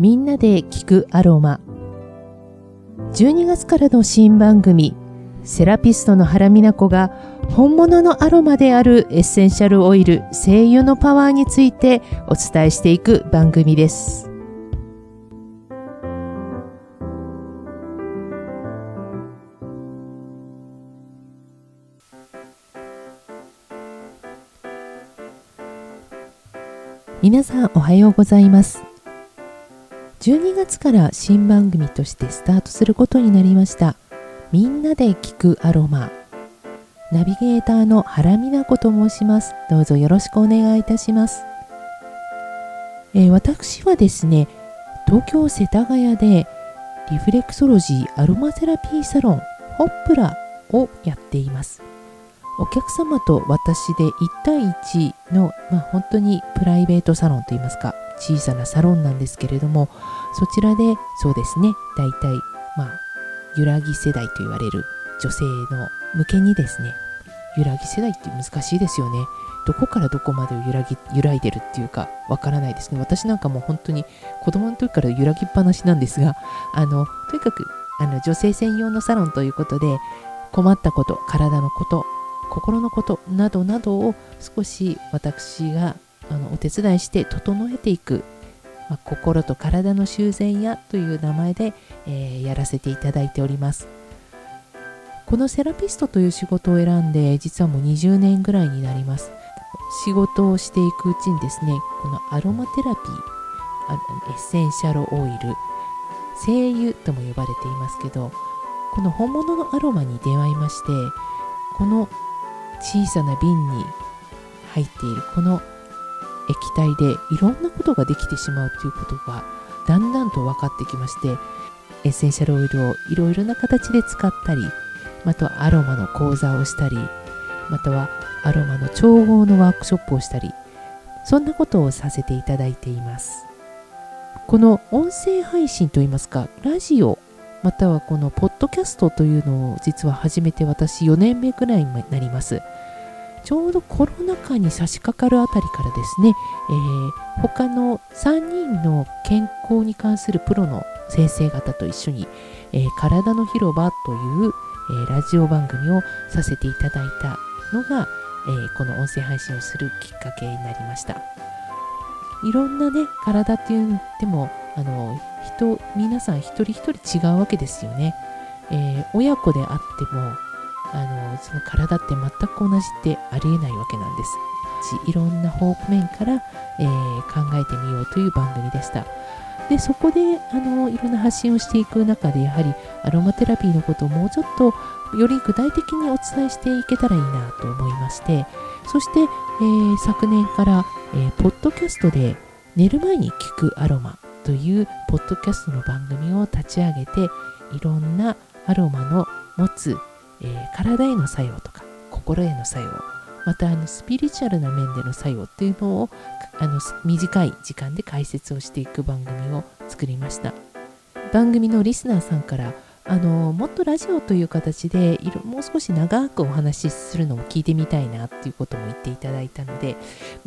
みんなで聞くアロマ。12月からの新番組セラピストの原美奈子が本物のアロマであるエッセンシャルオイル精油のパワーについてお伝えしていく番組です。皆さんおはようございます。12月から新番組としてスタートすることになりました。みんなで聞くアロマ。ナビゲーターの原美奈子と申します。どうぞよろしくお願いいたします、えー、私はですね東京世田谷でリフレクソロジーアロマセラピーサロンホップラをやっています。お客様と私で1対1の、まあ、本当にプライベートサロンといいますか小さなサロンなんですけれどもそちらでそうですね大体まあ揺らぎ世代と言われる女性の向けにですね揺らぎ世代って難しいですよね。どこからどこまで揺らぎ揺らいでるっていうかわからないですね。私なんかもう本当に子供の時から揺らぎっぱなしなんですがあのとにかくあの女性専用のサロンということで困ったこと体のこと心のことなどなどを少し私があのお手伝いして整えていく、まあ、心と体の修繕屋という名前で、えー、やらせていただいております。このセラピストという仕事を選んで実はもう20年ぐらいになります。仕事をしていくうちにですねこのアロマテラピーエッセンシャルオイル精油とも呼ばれていますけどこの本物のアロマに出会いましてこの小さな瓶に入っているこの液体でいろんなことができてしまうということがだんだんと分かってきましてエッセンシャルオイルをいろいろな形で使ったりまたはアロマの講座をしたりまたはアロマの調合のワークショップをしたりそんなことをさせていただいていますこの音声配信といいますかラジオまたはこのポッドキャストというのを実は始めて私4年目ぐらいになります。ちょうどコロナ禍に差し掛かるあたりからですね、えー、他の3人の健康に関するプロの先生方と一緒に、えー、体の広場という、えー、ラジオ番組をさせていただいたのが、えー、この音声配信をするきっかけになりました。いろんなね、体って言っても、あの、人皆さん一人一人違うわけですよね、え、親子であってもあのその体って全く同じってありえないわけなんです。いろんな方面から、えー、考えてみようという番組でした。でそこであのいろんな発信をしていく中でやはりアロマテラピーのことをもうちょっとより具体的にお伝えしていけたらいいなと思いましてそして、えー、昨年から、えー、ポッドキャストで寝る前に聞くアロマというポッドキャストの番組を立ち上げていろんなアロマの持つ、えー、体への作用とか心への作用またあのスピリチュアルな面での作用っていうのをあの短い時間で解説をしていく番組を作りました。番組のリスナーさんからあのもっとラジオという形でもう少し長くお話しするのを聞いてみたいなっていうことも言っていただいたので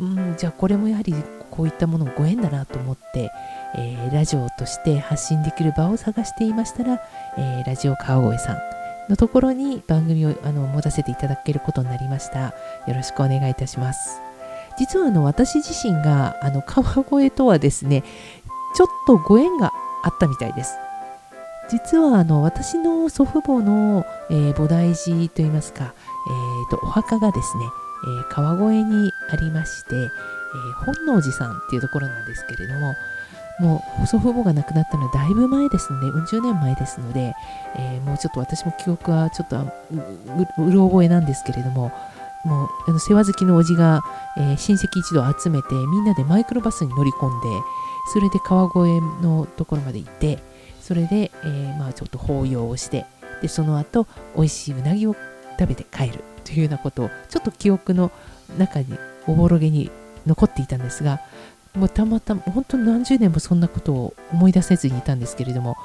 うんじゃあこれもやはりこういったものご縁だなと思って、えー、ラジオとして発信できる場を探していましたら、えー、ラジオ川越さんのところに番組をあの持たせていただけることになりました。よろしくお願いいたします。実はあの私自身があの川越とはですね、ちょっとご縁があったみたいです。実はあの私の祖父母の、えー、菩提寺といいますか、えーと、お墓がですね、えー、川越にありまして、えー、本能寺さんっていうところなんですけれどももう祖父母が亡くなったのはだいぶ前ですので、うん十年前ですので、えー、もうちょっと私も記憶はちょっとうろ覚えなんですけれども、もうあの世話好きのおじが、えー、親戚一同集めてみんなでマイクロバスに乗り込んでそれで川越のところまで行ってそれで、えー、まあちょっと法要をしてでその後美味しいうなぎを食べて帰るというようなことをちょっと記憶の中におぼろげに残っていたんですがもうたまたま本当に何十年もそんなことを思い出せずにいたんですけれども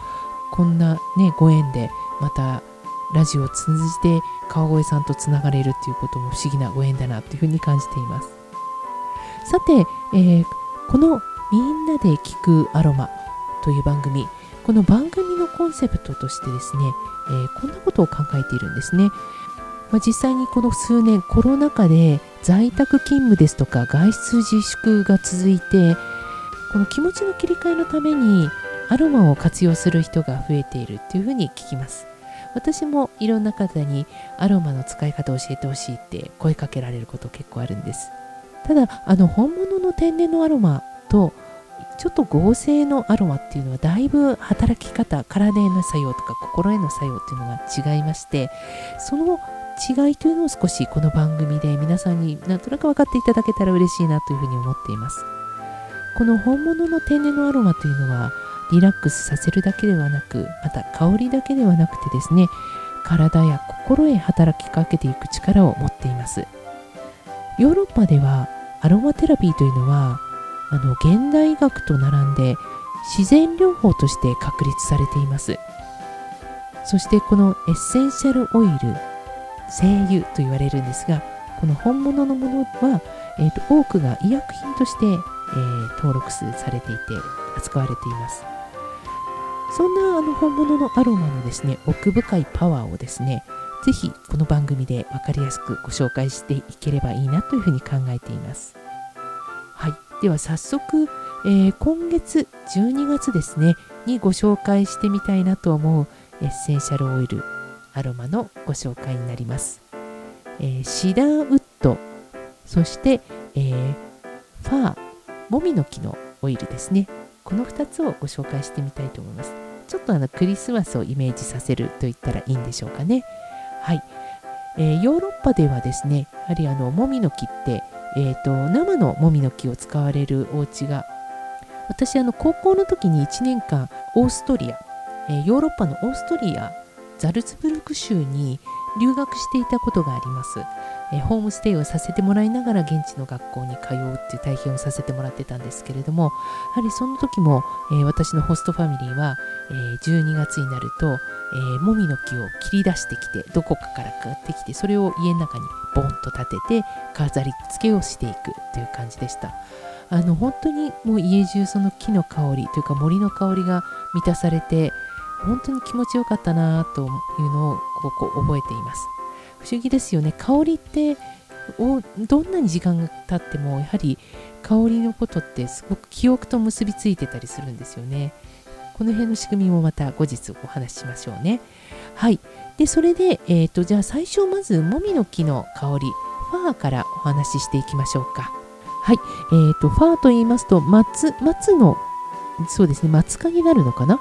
こんなねご縁でまたラジオを通じて川越さんとつながれるっていうことも不思議なご縁だなというふうに感じています。さて、えー、このみんなで聞くアロマとという番組この番組のコンセプトとしてですね、えー、こんなことを考えているんですね、まあ、実際にこの数年コロナ禍で在宅勤務ですとか外出自粛が続いてこの気持ちの切り替えのためにアロマを活用する人が増えているっていうふうに聞きます。私もいろんな方にアロマの使い方を教えてほしいって声かけられること結構あるんです。ただあの本物の天然のアロマとちょっと合成のアロマっていうのはだいぶ働き方体への作用とか心への作用っていうのが違いましてその違いというのを少しこの番組で皆さんになんとなく分かっていただけたら嬉しいなというふうに思っています。この本物の天然のアロマというのはリラックスさせるだけではなくまた香りだけではなくてですね体や心へ働きかけていく力を持っています。ヨーロッパではアロマテラピーというのはあの現代医学と並んで自然療法として確立されています。そしてこのエッセンシャルオイル精油と言われるんですがこの本物のものは、えーと、多くが医薬品として、えー、登録されていて扱われています。そんなあの本物のアロマのですね奥深いパワーをですねぜひこの番組で分かりやすくご紹介していければいいなというふうに考えています。はい。では早速、えー、今月12月ですねにご紹介してみたいなと思うエッセンシャルオイルアロマのご紹介になります、えー、シダーウッド。そして、えー、ファーもみの木のオイルですね。この2つをご紹介してみたいと思います。ちょっとあのクリスマスをイメージさせると言ったらいいんでしょうかね。はい、えー、ヨーロッパではですねやはりあのもみの木ってえーと、生のもみの木を使われるお家が私あの高校の時に1年間オーストリア、えー、ヨーロッパのオーストリアザルツブルク州に留学していたことがあります、え、ホームステイをさせてもらいながら現地の学校に通うっていう体験をさせてもらってたんですけれどもやはりその時も、えー、私のホストファミリーは、え12月になると、えもみの木を切り出してきてどこかから買ってきてそれを家の中にボンと立てて飾り付けをしていくという感じでした。あの本当にもう家中その木の香りというか森の香りが満たされて本当に気持ちよかったなというのをここ覚えています。不思議ですよね。香りってどんなに時間が経ってもやはり香りのことってすごく記憶と結びついてたりするんですよね。この辺の仕組みもまた後日お話ししましょうね。はい。でそれで、えーと、じゃあ最初まずもみの木の香り。ファーからお話ししていきましょうか。はい、えーと、ファーと言いますと松松のそうですね。松陰になるのかな？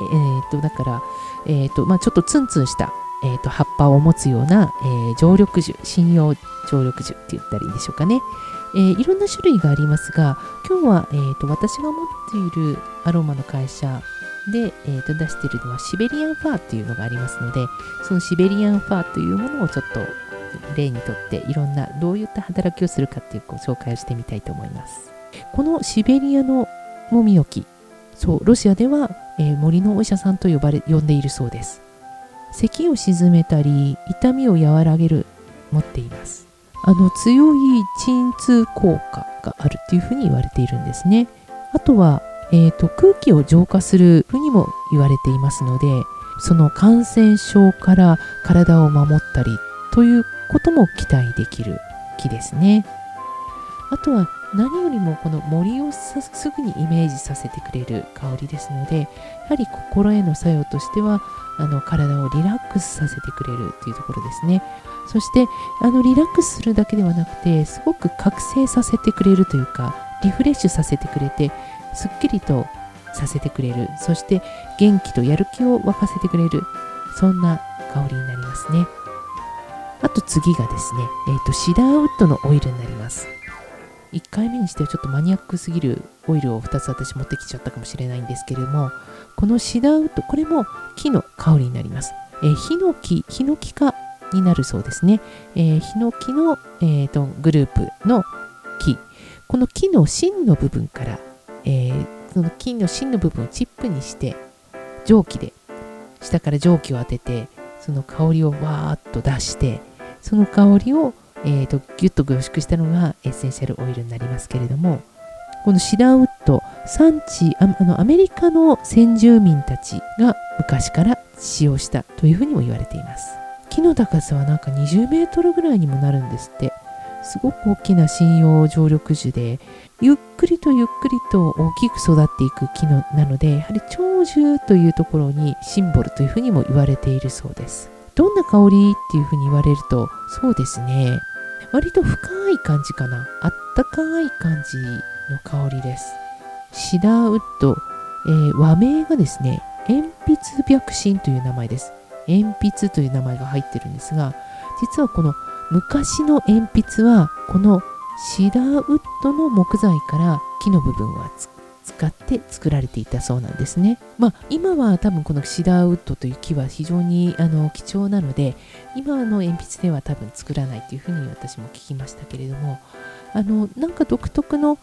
えーと、だから、えーとまあ、ちょっとツンツンした、えーと、葉っぱを持つような、えー、常緑樹針葉常緑樹って言ったらいいでしょうかね、えー、いろんな種類がありますが今日は、えーと私が持っているアロマの会社で、えー、と出しているのはシベリアンファーっていうのがありますのでそのシベリアンファーというものをちょっと例にとっていろんなどういった働きをするかっていうご紹介をしてみたいと思います。このシベリアのもみおきそうロシアでは、えー、森のお医者さんと呼ばれ呼んでいるそうです。咳を鎮めたり痛みを和らげる持っています。あの強い鎮痛効果があるっていうふうに言われているんですね。あとはえーと、空気を浄化するふうにも言われていますのでその感染症から体を守ったりということも期待できる木ですね。あとは何よりもこの森をすぐにイメージさせてくれる香りですのでやはり心への作用としてはあの体をリラックスさせてくれるというところですね。そしてあのリラックスするだけではなくてすごく覚醒させてくれるというかリフレッシュさせてくれてすっきりとさせてくれる。そして元気とやる気を沸かせてくれる。そんな香りになりますね。あと次がですね、えーと、シダーウッドのオイルになります。1回目にしてはちょっとマニアックすぎるオイルを2つ私持ってきちゃったかもしれないんですけれどもこのシダウッドこれも木の香りになります、え、ヒノキヒノキ科になるそうですね、えー、ヒノキの、えーとグループの木。この木の芯の部分からえー、その金の芯の部分をチップにして蒸気で下から蒸気を当ててその香りをわーっと出してその香りを、えーと、ギュッと凝縮したのがエッセンシャルオイルになりますけれどもこのシダウッド産地あのアメリカの先住民たちが昔から使用したというふうにも言われています。木の高さはなんか20メートルぐらいにもなるんですって。すごく大きな針葉常緑樹でゆっくりとゆっくりと大きく育っていく木のなのでやはり長寿というところにシンボルというふうにも言われているそうです。どんな香りっていうふうに言われるとそうですね。割と深い感じかな。あったかい感じの香りです。シダーウッド、えー、和名がですね鉛筆白心という名前です。鉛筆という名前が入ってるんですが実はこの昔の鉛筆はこのシダーウッドの木材から木の部分は使って作られていたそうなんですね。まあ今は多分このシダーウッドという木は非常にあの貴重なので今の鉛筆では多分作らないというふうに私も聞きましたけれどもあのなんか独特の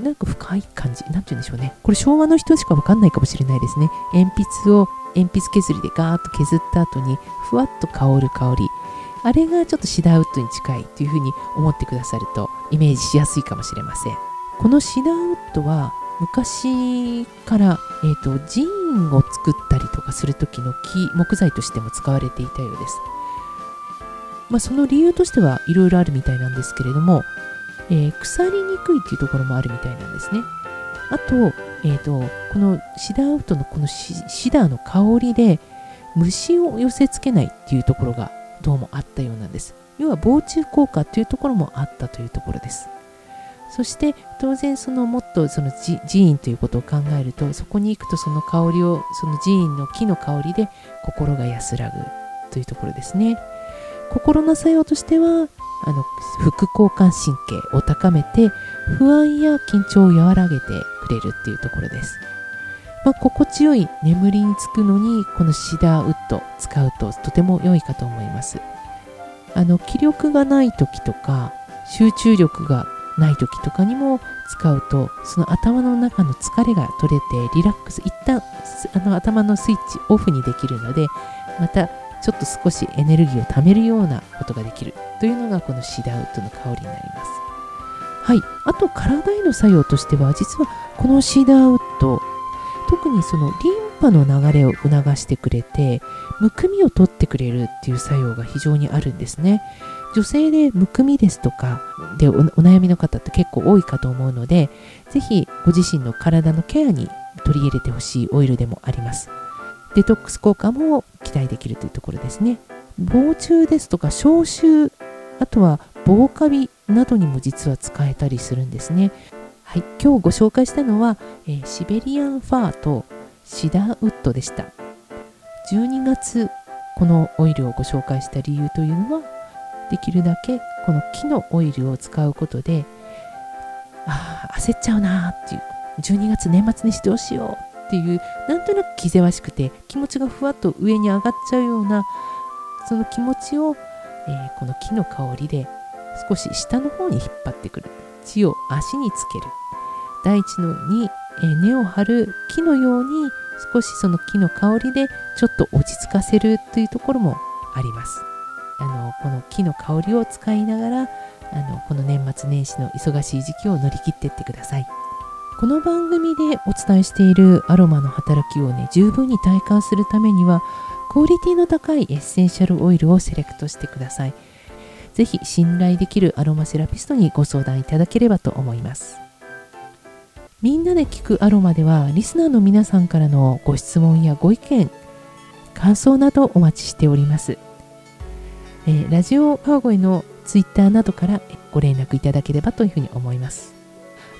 なんか深い感じなんて言うんでしょうね。これ昭和の人しかわかんないかもしれないですね。鉛筆を鉛筆削りでガーッと削った後にふわっと香る香り。あれがちょっとシダーウッドに近いというふうに思ってくださるとイメージしやすいかもしれません。このシダーウッドは昔から、えーと、ジンを作ったりとかする時の木木材としても使われていたようです、まあ、その理由としてはいろいろあるみたいなんですけれども、えー、腐りにくいっていうところもあるみたいなんですね。あと,、えーと、このシダーウッドのこのシダーの香りで虫を寄せつけないっていうところがどうもあったようなんです。要は防虫効果というところもあったというところです。そして当然そのもっとその寺院ということを考えるとそこに行くとその香りをその寺院の木の香りで心が安らぐというところですね。心の作用としてはあの副交感神経を高めて不安や緊張を和らげてくれるっていうところです、まあ、心地よい眠りにつくのにこのシダーウッド使うととても良いかと思います。あの気力がない時とか集中力がない時とかにも使うとその頭の中の疲れが取れてリラックス一旦あの頭のスイッチオフにできるのでまたちょっと少しエネルギーを貯めるようなことができるというのがこのシダウッドの香りになります。はい。あと体への作用としては実はこのシダウッド特にそのリンパの流れを促してくれてむくみを取ってくれるっていう作用が非常にあるんですね。女性でむくみですとかでお悩みの方って結構多いかと思うのでぜひご自身の体のケアに取り入れてほしいオイルでもあります。デトックス効果も期待できるというところですね。防虫ですとか消臭あとは防カビなどにも実は使えたりするんですね。はい今日ご紹介したのは、えー、シベリアンファーとシダーウッドでした。12月このオイルをご紹介した理由というのはできるだけこの木のオイルを使うことでああ焦っちゃうなっていう12月年末にしてどうしようっていうなんとなく気ぜわしくて気持ちがふわっと上に上がっちゃうようなその気持ちを、えー、この木の香りで少し下の方に引っ張ってくる。地を足につける。大地のに、え、根を張る木のように少しその木の香りでちょっと落ち着かせるというところもあります。あのこの木の香りを使いながらあのこの年末年始の忙しい時期を乗り切ってってください。この番組でお伝えしているアロマの働きをね十分に体感するためにはクオリティの高いエッセンシャルオイルをセレクトしてください。ぜひ信頼できるアロマセラピストにご相談いただければと思います。みんなで聞くアロマではリスナーの皆さんからのご質問やご意見感想などお待ちしておりますえー、ラジオ川越のツイッターなどからご連絡いただければというふうに思います。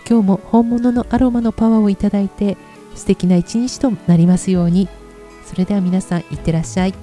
今日も本物のアロマのパワーをいただいて素敵な一日となりますように。それでは皆さんいってらっしゃい。